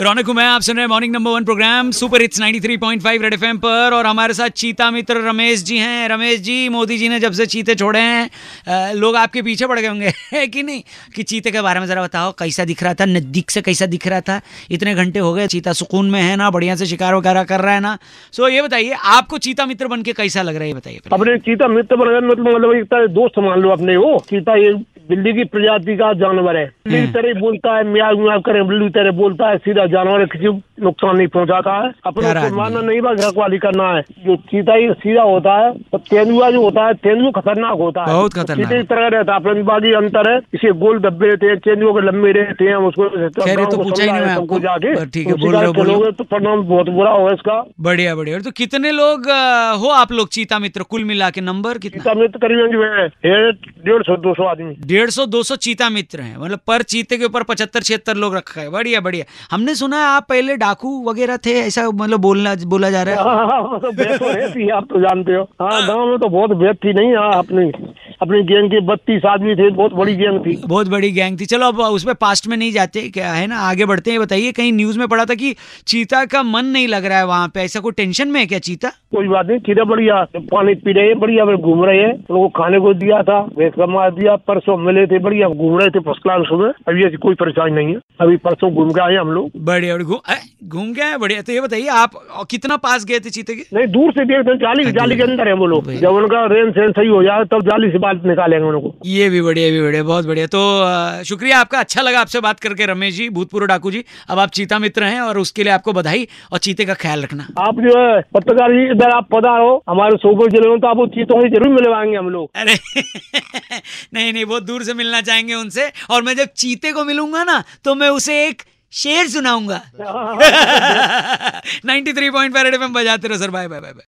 रौनक, मैं आप सुन रहे morning number one program super hits 93.5 red FM पर और हमारे साथ चीता मित्र रमेश जी हैं। रमेश जी, मोदी जी ने जब से चीते छोड़े हैं लोग आपके पीछे पड़ गए होंगे। कि नहीं? कि चीते के बारे में जरा बताओ, कैसा दिख रहा था, नज़दीक से कैसा दिख रहा था? इतने घंटे हो गए, चीता सुकून में है ना, बढ़िया से शिकार वगैरह कर रहा है ना? सो ये बताइए, आपको चीता मित्र बन कैसा लग रहा है, ये बताइए अपने चीता मित्र बन मतलब मतलब दोस्त मान लो अपने वो चीता ये बिल्ली की प्रजाति का जानवर है। बिल्ली तरह बोलता है म्याऊ म्याऊ करे बिल्ली तरह बोलता है सीधा जानवर किसी नुकसान नहीं पहुंचाता है। अपने मारना नहीं बस रखवाली करना है। जो चीता ही सीधा होता है और तेंदुआ जो होता है तेंदुआ खतरनाक होता है। बहुत खतरनाक। चीते की तरह रहता है अपने बाकी अंतर है। इसे गोल डब्बे रहते हैं तेंदुआ के लंबे रहते हैं उसको तो पूछा ही नहीं। जाके। ठीक है, बोल रहे तो परिणाम बहुत बुरा होगा इसका। बढ़िया बढ़िया। तो कितने लोग हो आप लोग चीता मित्र? कुल मिला के नंबर कितना? मित्र करीबन जो है डेढ़ सौ दो सौ आदमी। डेढ़ सौ दो सौ चीता मित्र हैं। मतलब पर चीते के ऊपर पचहत्तर छिहत्तर लोग रखा है। बढ़िया बढ़िया। हमने सुना है आप पहले डाकू वगैरह थे ऐसा मतलब बोलना बोला जा रहा है? हाँ, हाँ, हाँ, तो रहती आप तो जानते हो। हाँ गाँव में तो बहुत बेत थी नहीं हाँ अपनी अपनी गैंग के बत्तीस आदमी थे बहुत बड़ी गैंग थी। बहुत बड़ी गैंग थी। चलो अब उसमें पास्ट में नहीं जाते क्या है ना? आगे बढ़ते हैं बताइए कहीं न्यूज़ में पढ़ा था कि चीता का मन नहीं लग रहा है वहाँ पे? ऐसा कोई टेंशन में है क्या चीता? कोई बात नहीं चीता बढ़िया पानी पी रहे हैं बढ़िया घूम रहे हैं। उनको खाने को दिया था भैंस का मार दिया परसों मिले थे बढ़िया घूम रहे थे फ़र्स्ट क्लास सुबह अभी ऐसी कोई परेशानी नहीं है। अभी परसों घूम के आए हम लोग। बढ़िया घूम गए हैं बढ़िया। तो ये बताइए आप कितना पास गए थे चीते के? नहीं दूर से देखते हैं जाली जाली के अंदर है वो लोग। जब उनका रेन सेन सही हो जाए तब जाली से बाल निकालेंगे उनको ये भी बढ़िया भी बढ़िया बहुत बढ़िया। तो शुक्रिया आपका अच्छा लगा आपसे बात करके रमेश जी भूतपूर्व डाकू जी। अब आप चीता मित्र हैं और उसके लिए आपको बधाई और चीते का ख्याल रखना। आप जो है पत्रकार जी इधर आप पधारो हमारे सोपर ज़िले में तो आपको चीतों की ज़रूर मिलवाएँगे हम लोग। अरे नहीं नहीं बहुत दूर से मिलना चाहेंगे उनसे। और मैं जब चीते को मिलूँगा ना तो मैं उसे एक शेर सुनाऊँगा। 93.5 रेड एफएम बजाते रहो सर। Bye bye bye.